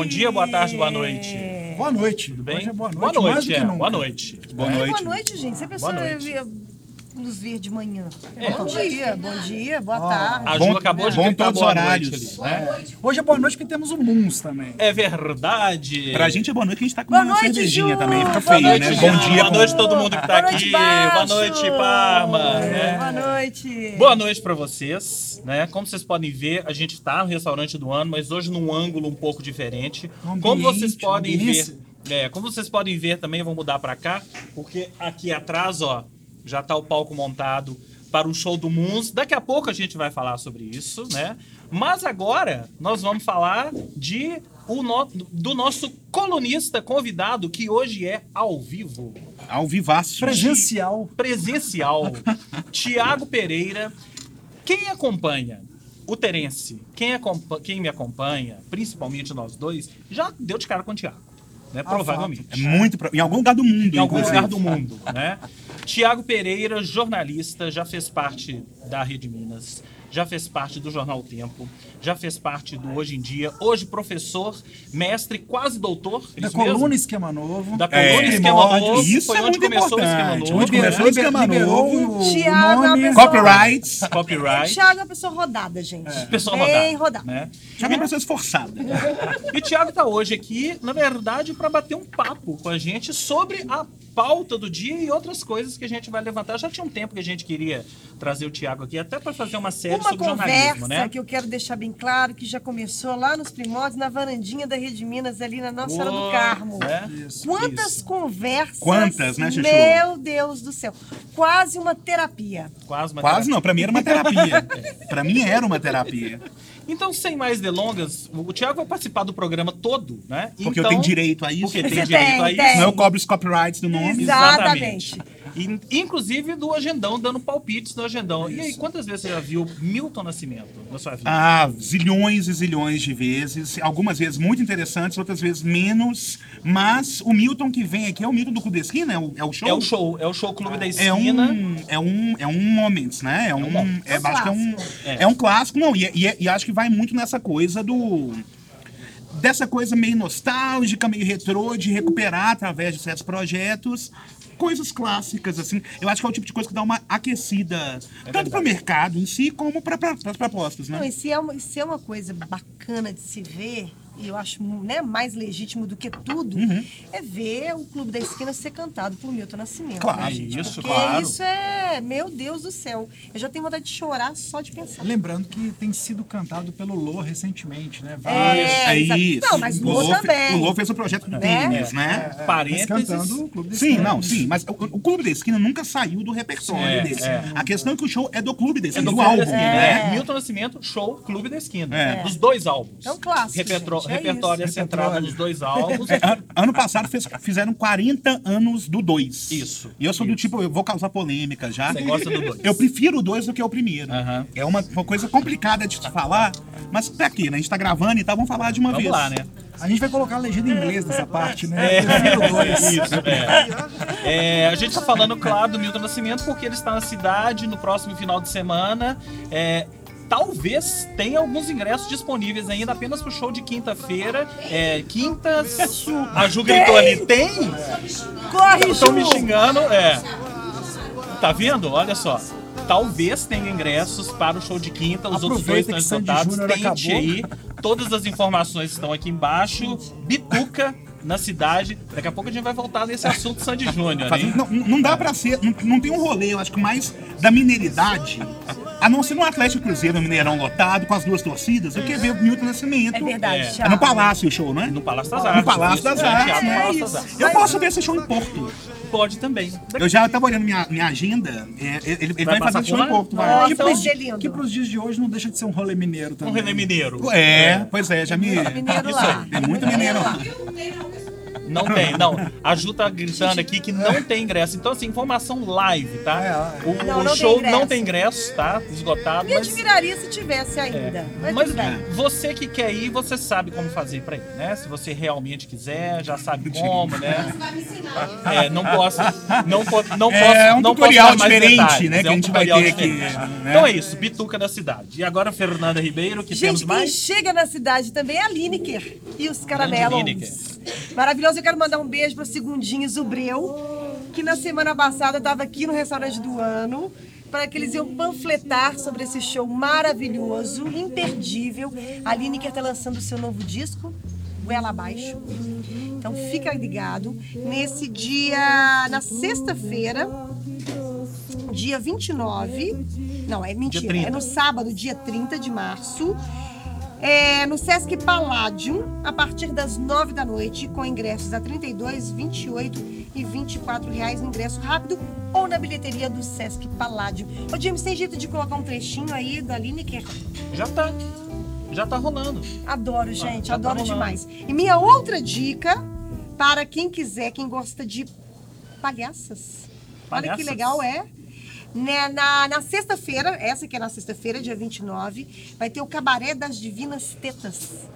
bom dia, boa tarde, boa noite. Boa noite. Tudo bem? Hoje é boa noite. Boa mais noite, do que é. nunca. Boa noite. Boa É, noite. Boa noite, gente. Se a pessoa Boa noite. Nos vir de manhã. É. Bom dia, bom dia, boa tarde. A Bom- Ju acabou de bom gritar todos boa os horários. noite ali, né? Hoje é boa noite porque temos o Moons também. É verdade. Pra gente é boa noite que a gente tá com Boa uma noite, cervejinha Ju. também. Fica Boa feio, noite, né? Ju. Bom dia. Boa noite todo mundo que tá Boa aqui. Baixo. Boa noite, Parma. É, né? Boa noite. Boa noite pra vocês, né? Como vocês podem ver, a gente tá no restaurante do ano, mas hoje num ângulo um pouco diferente. Ambiente, como vocês podem ambiência. ver, é, como vocês podem ver também, eu vou mudar pra cá, porque aqui atrás, ó, já tá o palco montado para o show do Moons. Daqui a pouco a gente vai falar sobre isso, né? Mas agora nós vamos falar de o no- do nosso colunista convidado que hoje é ao vivo Ao vivaço. Presencial. presencial. Tiago Pereira. Quem acompanha o Terence, quem, acompa- quem me acompanha, principalmente nós dois, já deu de cara com o Tiago. Né? Provavelmente. É muito. pro- Em algum lugar do mundo, Em algum inclusive. lugar do mundo, né? Tiago Pereira, jornalista, já fez parte da Rede Minas, já fez parte do Jornal o Tempo, já fez parte do Hoje em Dia, hoje professor, mestre, quase doutor, Da isso mesmo? coluna Esquema Novo. da coluna É, Esquema Novo, isso foi é onde muito começou o Esquema importante, Novo, onde começou o Esquema Novo. o, o Thiago é uma nome. pessoa- Copyrights. O Copyright. Thiago é uma pessoa rodada, gente. Pessoa Bem rodada. rodada. Né? Já é uma pessoa esforçada. E o Thiago tá hoje aqui, na verdade, para bater um papo com a gente sobre a pauta do dia e outras coisas que a gente vai levantar. Já tinha um tempo que a gente queria trazer o Thiago aqui, até para fazer uma série Uma sobre jornalismo, conversa né? que eu quero deixar bem claro, que já começou lá nos primórdios, na varandinha da Rede Minas, ali na Nossa Senhora do Carmo. né? Isso. Quantas Isso. conversas. Quantas, né, Chuchu? Meu Deus do céu. Quase uma terapia. Quase uma Quase terapia. não, pra mim era uma terapia. Pra mim era uma terapia. Então, sem mais delongas, o Thiago vai participar do programa todo, né? Porque então, eu tenho direito a isso. Porque tem Você direito tem, a isso. tem. Senão eu cobro os copyrights do nome. Exatamente. In- inclusive do agendão, dando palpites no agendão. E aí, quantas vezes você já viu Milton Nascimento na sua vida? Ah, zilhões e zilhões de vezes. Algumas vezes muito interessantes, outras vezes menos. Mas o Milton que vem aqui é o Milton do Clube da Esquina? É o, é o show? É o show, é o show Clube da É Esquina. um, é um, é um moments, né? É um, é, É um acho que é um, clássico. É. é um clássico, não. E, e, e acho que vai muito nessa coisa do dessa coisa meio nostálgica, meio retrô, de recuperar através de certos projetos coisas clássicas, assim. Eu acho que é o tipo de coisa que dá uma aquecida, tanto para o mercado em si, como para as propostas, né? Não, e se é, uma, se é uma coisa bacana de se ver, e eu acho né, mais legítimo do que tudo, Uhum. é ver o Clube da Esquina ser cantado por Milton Nascimento. Claro. né, gente? Isso, Porque claro. isso é, meu Deus do céu. Eu já tenho vontade de chorar só de pensar. Lembrando que tem sido cantado pelo Lô recentemente, né? É, Vários- É exato. isso. Não, mas o Lô Lô também. O Lô fez o projeto do Né? tênis, né? Mas Parênteses. cantando o Clube da Sim, Esquina. não, sim, mas o, o Clube da Esquina nunca saiu do repertório É, desse. é. A questão é que o show é do Clube da É Esquina, do do, da álbum, né? É. Milton Nascimento, show Clube da Esquina. É. Dos dois álbuns. É um clássico, é repertório é isso. centrado Repertório. nos dois álbuns. É, an- ano passado fez- fizeram 40 anos do 2. Isso, E eu sou do isso. tipo, eu vou causar polêmica já. Você gosta do dois. Eu prefiro o 2 do que o primeiro. Aham. É uma, uma coisa complicada de se falar, mas pra quê, né? A gente tá gravando e tal, vamos falar de uma Vamos vez. lá, né? A gente vai colocar a legenda em inglês nessa parte, né? É, isso, é. É, a gente tá falando, claro, do Milton Nascimento porque ele está na cidade no próximo final de semana. É, talvez tenha alguns ingressos disponíveis ainda apenas pro show de quinta-feira. É, quintas. A Ju gritou ali, tem? Corre, Estão me Ju! xingando, é. Tá vendo? Olha só. Talvez tenha ingressos para o show de quinta, os outros dois Aproveita estão esgotados. Tente aí. Todas as informações estão aqui embaixo. Bituca na cidade. Daqui a pouco a gente vai voltar nesse assunto Sandy Júnior, não, não dá pra ser, não, não tem um rolê, eu acho que mais da mineiridade, a não ser no Atlético Cruzeiro, no Mineirão lotado, com as duas torcidas, eu quero ver o Milton Nascimento. É verdade, É. É no Palácio o show, não é? No Palácio das No Artes. Palácio isso, das né? Artes, né? Palácio Isso. das Artes. Eu posso ver esse show em Porto. Pode também. Eu já tava olhando minha, minha agenda, é, ele, ele vai, Vai fazer show em? Porto, vai. Que pros, que pros dias de hoje não deixa de ser um rolê mineiro Um também. relé mineiro. É, pois é, já me... Mineiro lá. Tem muito mineiro lá. Não tem, não. A Ju tá gritando aqui que não tem ingresso. Então, assim, informação live, tá? É, O, Não, o não tem show ingresso. não tem ingresso, tá? Esgotado. Me Mas, admiraria se tivesse ainda. Mas, mas bem. você que quer ir, você sabe como fazer pra ir, né? Se você realmente quiser, já sabe como, né? É, não posso, não, po- não É posso, um não posso tutorial diferente, detalhes, né, é que a um gente vai ter aqui, né? Então é isso, Bituca da cidade. E agora Fernanda Ribeiro, que temos Gente, quem mais. chega na cidade também é a Lineker e os caramelos. Maravilhoso, eu quero mandar um beijo para Segundinho Zubreu, que na semana passada estava aqui no restaurante do ano, para que eles iam panfletar sobre esse show maravilhoso, imperdível. A Lineker está lançando o seu novo disco, Goela Abaixo. Então fica ligado. Nesse dia, na sexta-feira, dia 29. Não, é mentira. 30. É no sábado, dia 30 de março. É, no Sesc Palladium, a partir das 9 da noite, com ingressos a R$ 32, 28 e 24 reais no ingresso rápido ou na bilheteria do Sesc Palladium. Ô, James, tem jeito de colocar um trechinho aí da Lineker? Já tá. Já tá rolando. Adoro, gente, já tá adoro rolando. demais. E minha outra dica, para quem quiser, quem gosta de palhaças. Olha que Palhaças. legal, é. Né, na na sexta-feira, essa que é na sexta-feira, dia 29, vai ter o Cabaré das Divinas Tetas.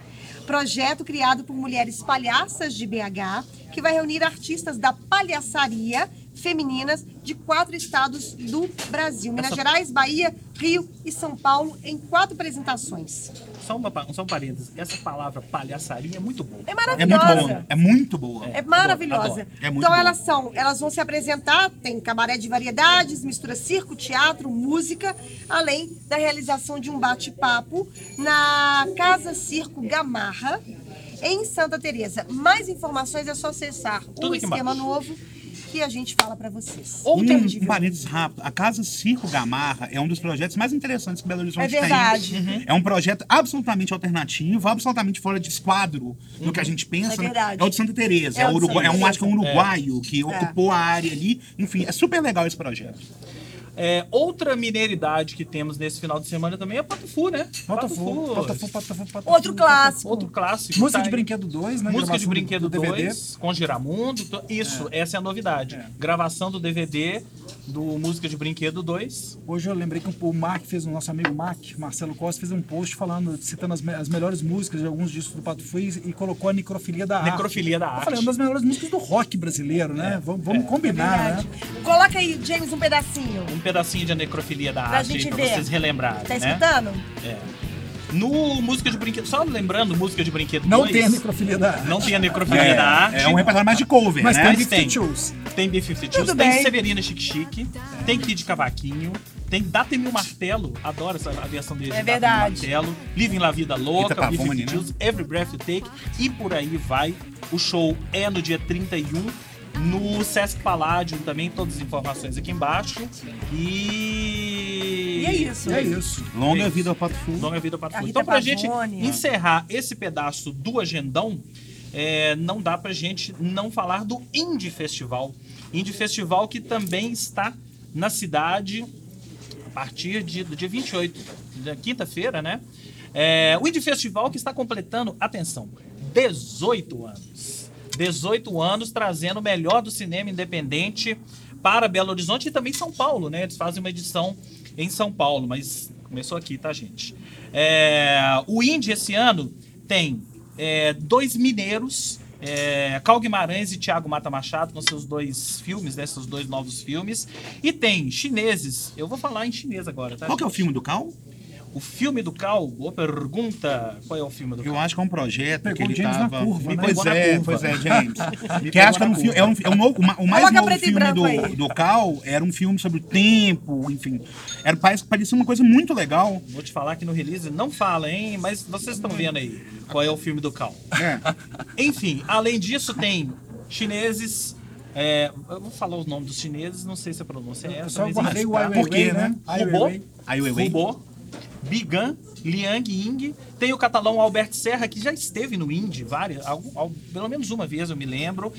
Projeto criado por mulheres palhaças de BH, que vai reunir artistas da palhaçaria femininas de quatro estados do Brasil: Minas Essa- Gerais, Bahia, Rio e São Paulo, em quatro apresentações. Só, uma, só um parênteses. Essa palavra palhaçaria é muito boa. É É maravilhosa. muito bom. É muito boa. É maravilhosa. adoro. É muito então elas são, elas vão se apresentar, tem cabaré de variedades, mistura circo, teatro, música, além da realização de um bate-papo na Casa Circo Gamarra, em Santa Teresa. Mais informações é só acessar Tudo o esquema embaixo. novo que a gente fala pra vocês. Um, Imperdível. um parênteses rápido. A Casa Circo Gamarra é um dos projetos mais interessantes que Belo Horizonte É tem. verdade. Uhum. É um projeto absolutamente alternativo, absolutamente fora de esquadro do que a gente pensa. É né? verdade. É o de Santa Teresa. É É, Urugu... Santa é um, acho que é um uruguaio que ocupou a área ali. Enfim, é super legal esse projeto. É, outra mineiridade que temos nesse final de semana também é Pato Fu, né? Botafogo, Botafogo, Botafogo, Botafogo. Outro clássico. Outro clássico. Música tá de. Brinquedo 2, né? Música de do- Brinquedo do DVD. 2, com Giramundo. to- Isso, essa é a novidade. Gravação do DVD do Música de Brinquedo 2. Hoje eu lembrei que o Mark fez, o nosso amigo Mark, Marcelo Costa, fez um post falando, citando as, me- as melhores músicas de alguns discos do Pato Fu e, e colocou a necrofilia da arte. Necrofilia da Eu arte. falei, uma das melhores músicas do rock brasileiro, né? Vamos, vamos combinar, né? Coloca aí, James, um pedacinho. Um pedacinho de necrofilia da Pra arte aí gente pra ver. vocês relembrarem, Tá né? escutando? É. No Música de Brinquedo, só lembrando, Música de Brinquedo Não 2, tem a necrofilia da arte. não tem a necrofilia da arte. é um repertório mais de cover, Mas né? tem Mas tem. Shows. Tem B-52, Tudo tem bem. Severina Chique Chique, tem Kid Cavaquinho, tem Dá-me Martelo, adoro essa a versão dele. É de verdade. Martelo, Living La Vida Louca, Pavone, B-52, Every Breath You Take, e por aí vai. O show é no dia 31, no Sesc Palladium também, todas as informações aqui embaixo. E... E é isso. É isso. Longa Isso. vida ao Pato Fu. Longa vida para A Rita Então, pra gente encerrar esse pedaço do agendão, é, não dá pra gente não falar do Indie Festival. Indie Festival que também está na cidade a partir de, do dia 28, da quinta-feira, né? É, o Indie Festival que está completando, atenção, 18 anos. 18 anos trazendo o melhor do cinema independente para Belo Horizonte e também São Paulo, né? Eles fazem uma edição em São Paulo, mas começou aqui, tá, gente? É, o Indie esse ano tem é, dois mineiros, é, Cal Guimarães e Thiago Mata Machado, com seus dois filmes, né? Seus dois novos filmes. E tem chineses, eu vou falar em chinês agora, tá? Qual que é o gente? filme do Cal? O filme do Cal, boa pergunta. Qual é o filme do Cal? Eu acho que é um projeto Pegou que ele o James na tava... curva, né? Pois é, pois é, James. Me que acho que era um filme... É um, é um novo, o ma- o mais Coloca novo filme do, aí. do Cal era um filme sobre o tempo, enfim. Era, parece, parecia uma coisa muito legal. Vou te falar que no release não fala, hein? Mas vocês estão vendo aí qual é o filme do Cal. É. Enfim, além disso, tem chineses. é, eu vou falar os nomes dos chineses, não sei se a pronúncia é Eu essa. só mas guardei o Ai? Weiwei, Por quê, né? né? Ai Weiwei. Ai Weiwei. Rubô, Bigan, Liang Ying. Tem o catalão Alberto Serra, que já esteve no Indy várias, pelo menos uma vez, eu me lembro.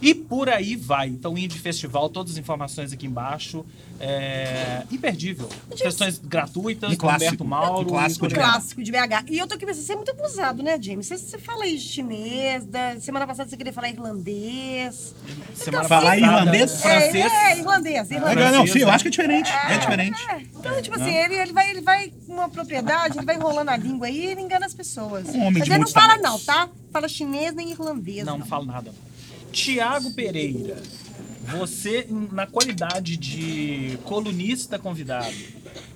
E por aí vai. Então, Indie Festival, todas as informações aqui embaixo. É... Imperdível. Sessões gratuitas, Um com. Humberto Mauro. Um clássico de vai. clássico de BH. E eu tô aqui pensando, você é muito abusado, né, James? Você, você fala aí chinês, da, semana passada você queria falar irlandês. Semana Falar passada, irlandês? francês. É, é, irlandês, irlandês. Legal, não, sim, eu acho que é diferente. É diferente. É, então, tipo assim, ele, ele, vai, ele vai com uma propriedade, ele vai enrolando a língua aí e ele engana as pessoas. Um homem Mas de ele não fala talentos. não, tá? Fala chinês nem irlandês. Não, não falo nada. Tiago Pereira, você, na qualidade de colunista convidado,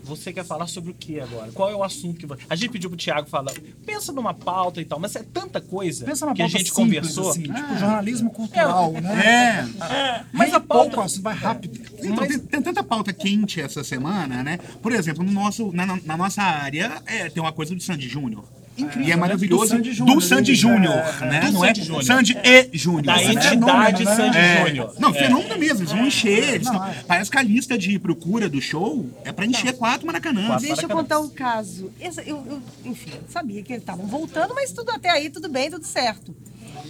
você quer falar sobre o que agora? Qual é o assunto que você... A gente pediu pro Tiago falar, pensa numa pauta e tal, mas é tanta coisa Pensa na que a pauta gente simples, conversou. assim, tipo jornalismo cultural, né? É. Mas a pouco, pauta... assim, vai rápido. Então, Mas- tem, tem tanta pauta quente essa semana, né? Por exemplo, no nosso, na, na- na nossa área, é, tem uma coisa do Sandy Júnior. Incrível, E é né? maravilhoso. Do Sandy Júnior, Do Sandy né? Júnior, É, né? do Não é Sandy Júnior. Sandy e Júnior. Da né? entidade fenômeno, né? Sandy É. Júnior. Não, É. fenômeno mesmo. Eles vão encher. eles Não, tão- é. Parece que a lista de procura do show é pra encher quatro maracanãs. Quatro. Deixa eu contar um caso. Eu, eu, enfim, sabia que eles estavam voltando, mas tudo até aí, tudo bem, tudo certo.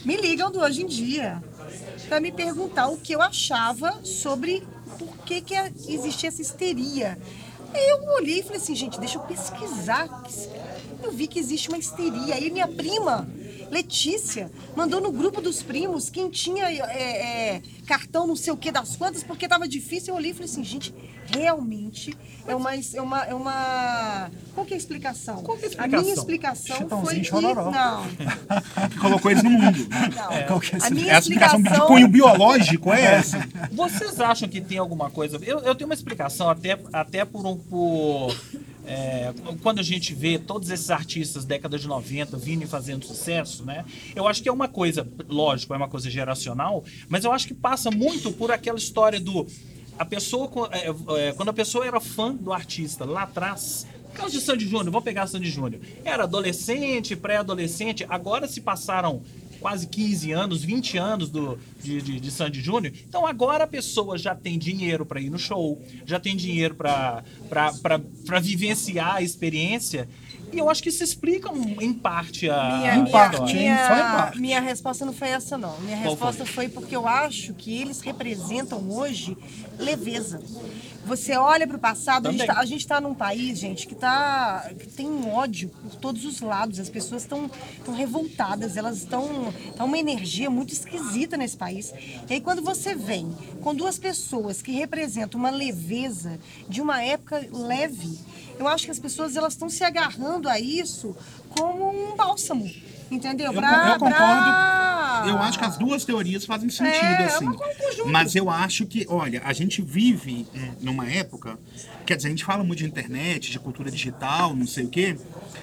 Me ligam do hoje em dia para me perguntar o que eu achava sobre por que, que existia essa histeria. Aí eu olhei e falei assim, gente, deixa eu pesquisar. Eu vi que existe uma histeria. Aí minha prima, Letícia, mandou no grupo dos primos quem tinha é, é, cartão não sei o que das quantas, porque tava difícil. Eu olhei e falei assim, gente, realmente é uma. É uma, é uma... Qual que é a explicação? Qual que é a A minha explicação? explicação foi que. Não, colocou eles no mundo. não. Qual que é a esse- minha É a explicação de explicação. cunho biológico é essa. Vocês acham que tem alguma coisa? Eu, eu tenho uma explicação, até, até por um. Por, é, quando a gente vê todos esses artistas década de 90 vindo e fazendo sucesso, né? Eu acho que é uma coisa, lógico, é uma coisa geracional, mas eu acho que passa muito por aquela história do. A pessoa, é, é, quando a pessoa era fã do artista lá atrás, caso de Sandy Júnior, vou pegar Sandy Júnior. Era adolescente, pré-adolescente, agora se passaram quase 15 anos, 20 anos do, de, de, de Sandy Júnior. Então agora a pessoa já tem dinheiro para ir no show, já tem dinheiro para vivenciar a experiência. E eu acho que isso explica em parte a. Minha, Em minha, parte, história. hein? Só em minha, parte. minha resposta não foi essa, não. Minha Qual resposta foi porque eu acho que eles representam hoje leveza. Você olha para o passado, a gente, Também. a gente tá num país, gente, que, tá, que tem um ódio por todos os lados. As pessoas estão revoltadas, elas estão. Tá uma energia muito esquisita nesse país. E aí, quando você vem com duas pessoas que representam uma leveza de uma época leve, eu acho que as pessoas elas estão se agarrando a isso como um bálsamo. Entendeu? Eu, Pra- eu concordo. pra- Eu acho que as duas teorias fazem sentido, É, é assim. um. Mas eu acho que, olha, a gente vive hum, numa época, quer dizer, a gente fala muito de internet, de cultura digital, não sei o quê.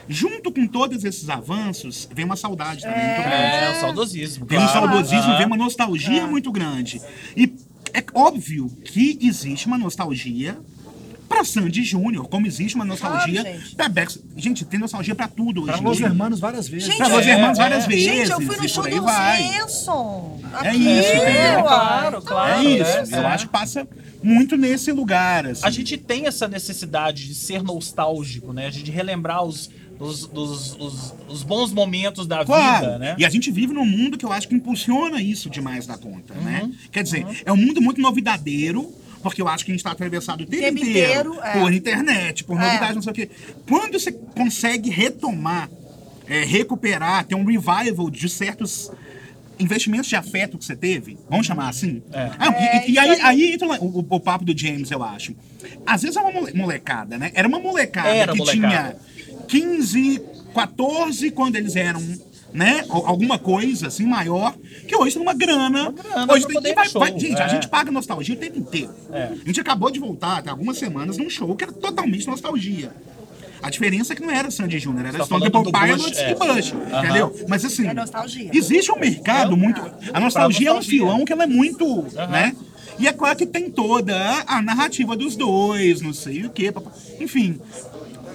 Junto com todos esses avanços, vem uma saudade também muito grande. É, o saudosismo. Vem um claro. saudosismo, Ah. vem uma nostalgia muito grande. E é óbvio que existe uma nostalgia pra Sandy Júnior, como existe uma nostalgia Claro, gente. pra Bex. Gente, tem nostalgia pra tudo hoje Pra Los. Hermanos várias vezes. Gente, Pra Los É, Hermanos é. várias vezes. Gente, eu fui no show do. Svensson. É Aqui, isso, entendeu? uai. Claro, claro. É isso. né? Eu acho que passa muito nesse lugar. Assim. A gente tem essa necessidade de ser nostálgico, né? De relembrar os, os, os, os, os bons momentos da Claro. vida, né? E a gente vive num mundo que eu acho que impulsiona isso demais da conta, né? Uhum. Quer dizer, é um mundo muito novidadeiro, porque eu acho que a gente está atravessado o tempo, Tempo inteiro, inteiro, é. por internet, por É. novidade, não sei o quê. Quando você consegue retomar, é, recuperar, ter um revival de certos investimentos de afeto que você teve, vamos chamar assim? É. Ah, e- É, e, aí, aí. entra o, o- o papo do James, eu acho. Às vezes é uma mole- molecada, né? Era uma molecada Era que molecada. tinha 15, 14 quando eles eram, né? al- Alguma coisa assim maior, que hoje tem uma grana. Uma grana hoje tem, vai- vai- gente, é. a gente paga nostalgia o tempo inteiro. É. A gente acabou de voltar, tem algumas semanas, num show que era totalmente nostalgia. A diferença é que não era Sandy Júnior, era tá Stone falando Temple Pilots é. e Bush, Aham. entendeu? Mas assim, É nostalgia. existe um mercado É, muito... A nostalgia é um filão que ela é muito, Aham. né? E é claro que tem toda a narrativa dos dois, não sei o quê, enfim.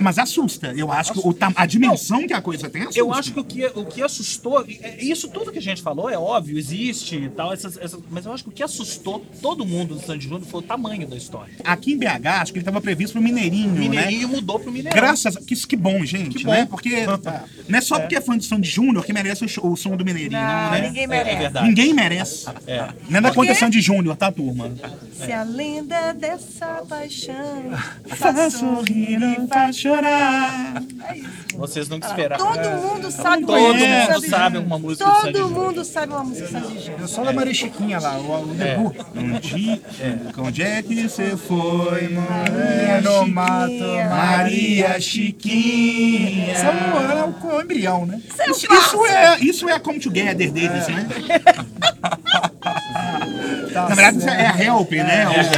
Mas assusta. Eu acho que o tam- a dimensão que a coisa tem assusta. Eu acho que o que, o que assustou, é- isso tudo que a gente falou é óbvio, existe e tal, essas, essas- mas eu acho que o que assustou todo mundo do Sandy Júnior foi o tamanho da história. Aqui em BH, acho que ele estava previsto pro Mineirinho, O né? Mineirinho mudou pro Mineirão. Graças a... que, isso que bom, gente, Que bom. né? Porque não é só porque é fã de Sandy Júnior que merece o, show- o som do Mineirinho, Não, né? ninguém É, merece. é verdade. Ninguém merece. É. Não é da conta? Sandy Júnior, tá, turma? Se a lenda dessa paixão Faz sorrir, não faz chorar. Vocês nunca esperaram. Todo mundo sabe Todo uma mundo sabe Sandy uma música de Sandy Todo Júnior. mundo sabe uma música de Sandy Júnior. Eu só da Maria Chiquinha lá, o, o Nebu. Um dia, onde é que você foi, É, no Maria mato? Maria Chiquinha. Isso é o, é embrião, né? Isso, isso é, isso é a come together deles, né? Tá Na verdade, isso é a help, né? O- É, Isso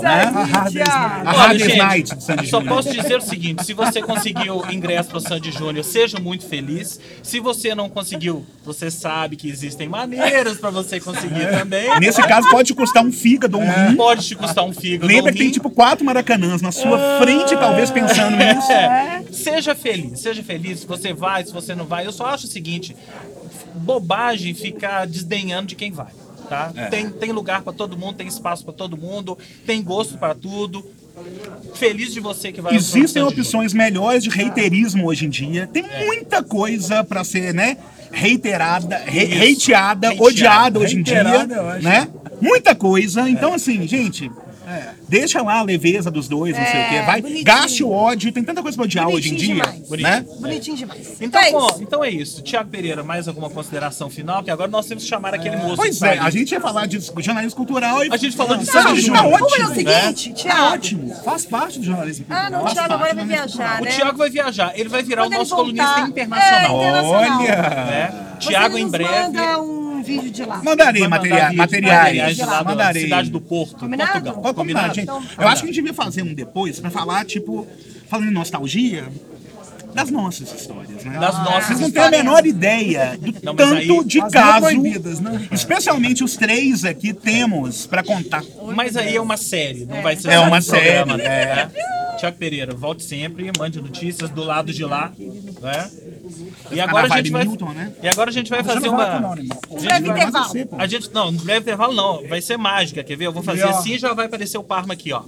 né? aí, Thiago. A Olha, Hardest gente, Night de Sandy Só Júnior. posso dizer o seguinte: se você conseguiu ingresso para o Sandy Júnior, seja muito feliz. Se você não conseguiu, você sabe que existem maneiras para você conseguir também. Nesse caso, pode te custar um fígado um rim. Pode te custar um fígado. Lembra ou que tem rim. tipo quatro maracanãs na sua frente, talvez pensando nisso. É. Seja feliz, seja feliz. Se você vai, se você não vai. Eu só acho o seguinte: bobagem ficar desdenhando de quem vai. Tá? Tem, tem lugar para todo mundo, tem espaço para todo mundo, tem gosto para tudo. Feliz de você que vai Existem opções melhores de reiterismo hoje em dia. Tem muita coisa pra ser, né? Reiterada, re hateada, odiada hoje em dia, né? Muita coisa. Então, assim, gente, É. deixa lá a leveza dos dois, não sei o quê. Vai, bonitinho. gaste o ódio. Tem tanta coisa pra odiar hoje em Bonitinho dia, demais. né? Bonitinho demais. Então, é bom, isso. então é isso. Tiago Pereira, mais alguma consideração final? Que agora nós temos que chamar aquele moço. Pois é, tá a gente ia falar de jornalismo cultural e A gente falou de Não, Sandy tá Júnior. ótimo. Vamos fazer o seguinte, Thiago. ótimo. Faz parte do jornalismo. Ah, não, o Faz Thiago agora vai viajar, O né? Tiago vai viajar. Ele vai virar Quando o nosso colunista internacional. É, internacional. Olha! né? Tiago Você em breve. Vídeo de lá. Mandarei vai mandar materia- vídeo, materiais. de lá da Mandarei. cidade do Porto, Combinado? Portugal. Combinado, Combinado? gente. Então, Eu acho que a gente devia fazer um depois pra falar, tipo, falando em nostalgia, das nossas histórias, né? Das nossas Vocês não têm a menor ideia do Não, tanto aí- de caso, né? especialmente os três aqui temos pra contar. Mas aí é uma série, não vai ser É uma um programa, série, né? Tiago Pereira, volte sempre, mande notícias do lado de lá, né? E agora a gente vai Milton, né? E agora a gente vai fazer uma não, animal. Um breve Vai intervalo. A gente não, breve intervalo não, vai ser mágica, quer ver? Eu vou fazer E, ó. assim e já vai aparecer o Parma aqui, ó.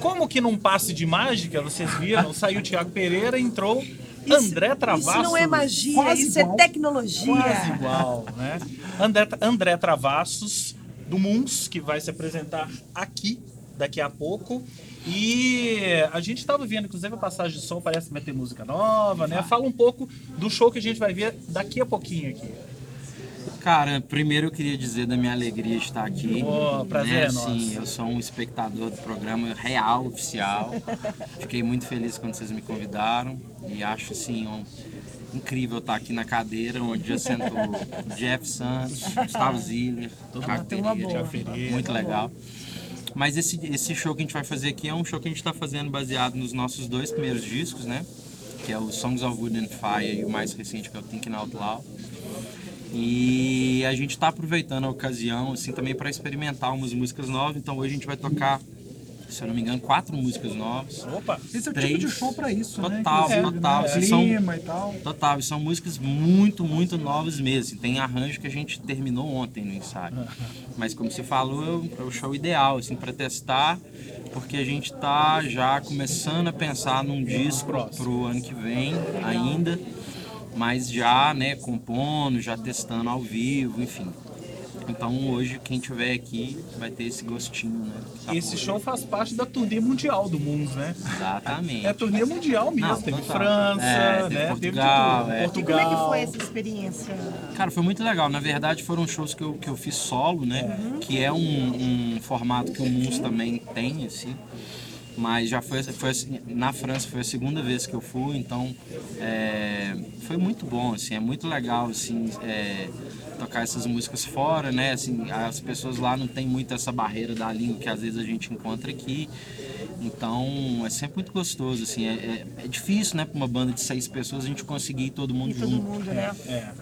Como que num passe de mágica, vocês viram, saiu o Thiago Pereira, entrou André Travassos. Isso não é magia, Quase isso igual. é tecnologia. Quase igual, né? André, André Travassos, do Muns, que vai se apresentar aqui daqui a pouco. E a gente estava vendo, inclusive, a passagem de som parece que vai ter música nova, né? Fala um pouco do show que a gente vai ver daqui a pouquinho aqui. Cara, primeiro eu queria dizer da minha alegria de estar aqui. Ô, prazer né? é. Sim, eu sou um espectador do programa real, oficial. Fiquei muito feliz quando vocês me convidaram e acho assim um- incrível estar aqui na cadeira onde já sentou Jeff Santos, Gustavo Ziller, Thiago Pereira. Pereira. Muito legal. Mas esse, esse show que a gente vai fazer aqui é um show que a gente está fazendo baseado nos nossos dois primeiros discos, né? Que é o Songs of Wood and Fire e o mais recente que é o Thinking Out Loud. E a gente está aproveitando a ocasião assim também para experimentar umas músicas novas. Então hoje a gente vai tocar, se eu não me engano, quatro músicas novas. Opa! Esse é o Três. tipo de show pra isso, né? Total, Inclusive, total. Né? Vocês são- e tal. Total, e são músicas muito, muito novas mesmo. Tem arranjo que a gente terminou ontem no ensaio. Mas como você falou, é o- é o show ideal assim para testar, porque a gente tá já começando a pensar num disco pro ano que vem ainda, mas já, né, compondo, já testando ao vivo, enfim. Então hoje quem tiver aqui vai ter esse gostinho, né? sabor. Esse show faz parte da turnê mundial do mundo, né? Exatamente. É a turnê mundial mesmo. Não, teve total. França, É, teve né? Portugal, teve é. tudo. E como é que Portugal. foi essa experiência? Cara, foi muito legal. Na verdade, foram shows que eu, que eu fiz solo, né? Que é um, um formato que o Mus também tem, assim. Mas já foi, foi assim, na França foi a segunda vez que eu fui, então é, foi muito bom, assim, é muito legal, assim, é, tocar essas músicas fora, né? Assim, as pessoas lá não tem muito essa barreira da língua que às vezes a gente encontra aqui. Então é sempre muito gostoso, assim, é, é, é difícil, né, para uma banda de seis pessoas a gente conseguir ir todo mundo E todo junto. mundo, né?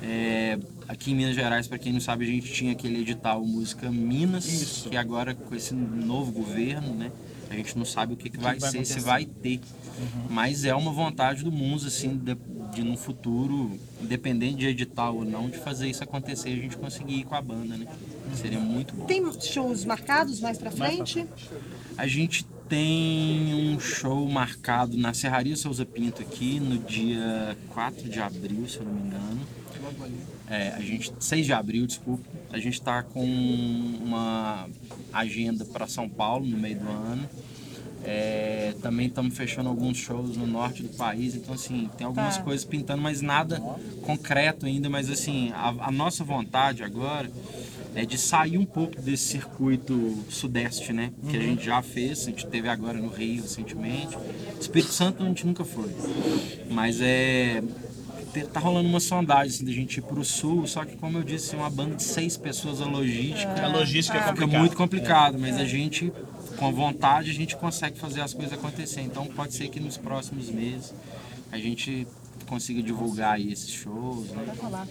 É, aqui em Minas Gerais, para quem não sabe, a gente tinha aquele edital Música Minas, que agora com esse novo governo, né, A gente não sabe o que, que vai vai ser, se acontecer. vai ter. Mas é uma vontade do Muns, assim, de, de no futuro, independente de edital ou não, de fazer isso acontecer e a gente conseguir ir com a banda, né? Seria muito bom. Tem shows marcados mais pra frente? A gente tem um show marcado na Serraria Souza Pinto aqui no dia 4 de abril, se eu não me engano. É, a gente 6 de abril, desculpa. A gente está com uma agenda para São Paulo no meio do ano. É, também estamos fechando alguns shows no norte do país, então assim, tem algumas Tá. coisas pintando, mas nada concreto ainda, mas assim, a, a nossa vontade agora é de sair um pouco desse circuito sudeste, né? Que a gente já fez, a gente teve agora no Rio recentemente. Espírito Santo a gente nunca foi. Mas é. Tá rolando uma sondagem assim, da gente ir pro sul, só que como eu disse, uma banda de seis pessoas, a logística A logística é fica complicada. muito complicado, mas a gente, com vontade, a gente consegue fazer as coisas acontecer. Então pode ser que nos próximos meses a gente consiga divulgar aí esses shows, né?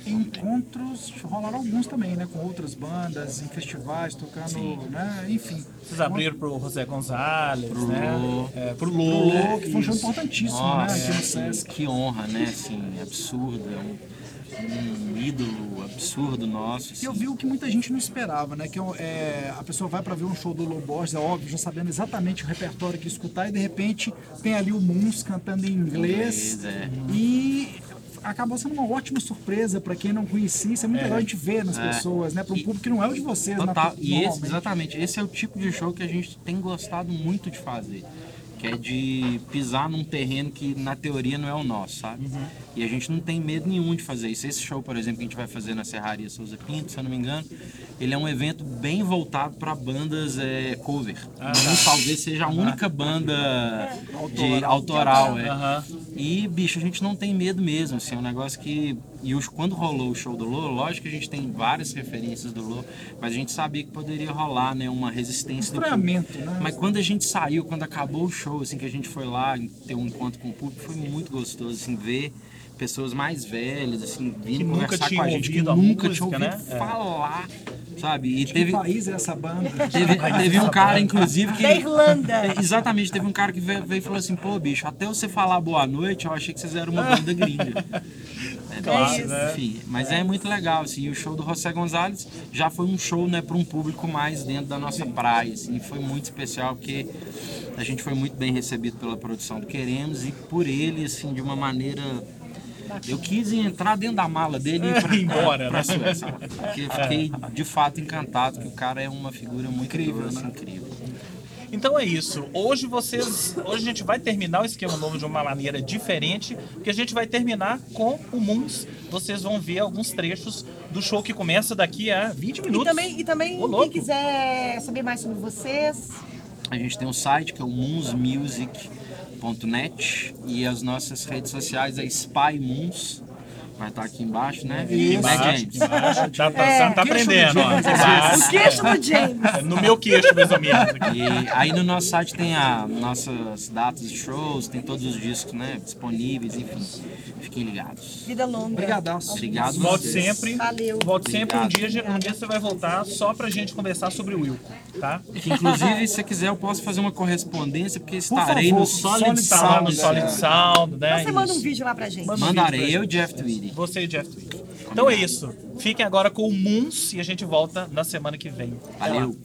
Encontros rolaram alguns também, né? Com outras bandas, em festivais, tocando, né? Enfim. Vocês abriram pro José Gonzalez, Pro né? Lô. É, pro O Lô. Lô, que foi um show importantíssimo, Nossa, né? Aqui no assim, Sesc. que honra, né? Assim, absurdo, é um, ídolo absurdo nosso. E eu assim. vi o que muita gente não esperava, né? Que é, a pessoa vai pra ver um show do Low Borges, é óbvio, já sabendo exatamente o repertório que escutar, e de repente tem ali o Moons cantando em inglês. É. E acabou sendo uma ótima surpresa pra quem não conhecia. Isso é muito legal a gente ver nas É. pessoas, né? Pra um público que não é o de vocês, Total. natu- E esse, exatamente, esse é o tipo de show que a gente tem gostado muito de fazer. Que é de pisar num terreno que na teoria não é o nosso, sabe? E a gente não tem medo nenhum de fazer isso. Esse show, por exemplo, que a gente vai fazer na Serraria Souza Pinto, se eu não me engano, ele é um evento bem voltado para bandas é, cover. Não, talvez seja a única banda de autoral. é. Aham. E, bicho, a gente não tem medo mesmo, assim, é um negócio que... E os, quando rolou o show do Lô, lógico que a gente tem várias referências do Lô, mas a gente sabia que poderia rolar, né, uma resistência do público. Né? Mas quando a gente saiu, quando acabou o show, assim, que a gente foi lá ter um encontro com o público, foi muito gostoso, assim, ver pessoas mais velhas, assim, vindo Que conversar com a gente, que nunca tinham ouvido né? É. falar, sabe? E Que teve, país é essa banda? teve, teve um cara, inclusive, que... Da Irlanda. É, Exatamente, teve um cara que veio, veio e falou assim, pô, bicho, até você falar boa noite, eu achei que vocês eram uma banda gringa. É, Claro, mas, né? enfim, mas é. muito legal, assim, e o show do José Gonzalez já foi um show, né, para um público mais dentro da nossa praia, assim, foi muito especial, porque a gente foi muito bem recebido pela produção do Queremos e por ele, assim, de uma maneira... Eu quis entrar dentro da mala dele e ir pra, embora, pra né? Suécia. Porque eu fiquei de fato encantado que o cara é uma figura muito incrível, né? assim, incrível. Então é isso. Hoje vocês. Hoje a gente vai terminar o esquema novo de uma maneira diferente, porque a gente vai terminar com o Moons. Vocês vão ver alguns trechos do show que começa daqui a 20 E minutos. também, e também Ô, louco. quem quiser saber mais sobre vocês, A gente tem um site que é o moonsmusic.net e as nossas redes sociais é Spy Moons. Vai estar aqui embaixo, né? Isso. Né, Embaixo, James? embaixo. Tá, tá, É, tá aprendendo, ó. O queixo do James. No meu queixo, mais ou menos. E aí no nosso site tem a nossas datas de shows, tem todos os discos, né, disponíveis, enfim. Fiquem ligados. Vida longa. Obrigadaço. Obrigado. Volte sempre. Valeu. Volte sempre. Um dia, um dia você vai voltar só pra gente conversar sobre o Wilco, tá? Que, inclusive, se você quiser, eu posso fazer uma correspondência, porque estarei favor, no Solid Solid Sound, Sound. Solid Sound, né? Você manda um vídeo lá pra gente. Manda Mandarei pra eu e Jeff Tweedy. Você e Jeff Tweedy. Então é isso. Fiquem agora com o Moons e a gente volta na semana que vem. Até. Valeu.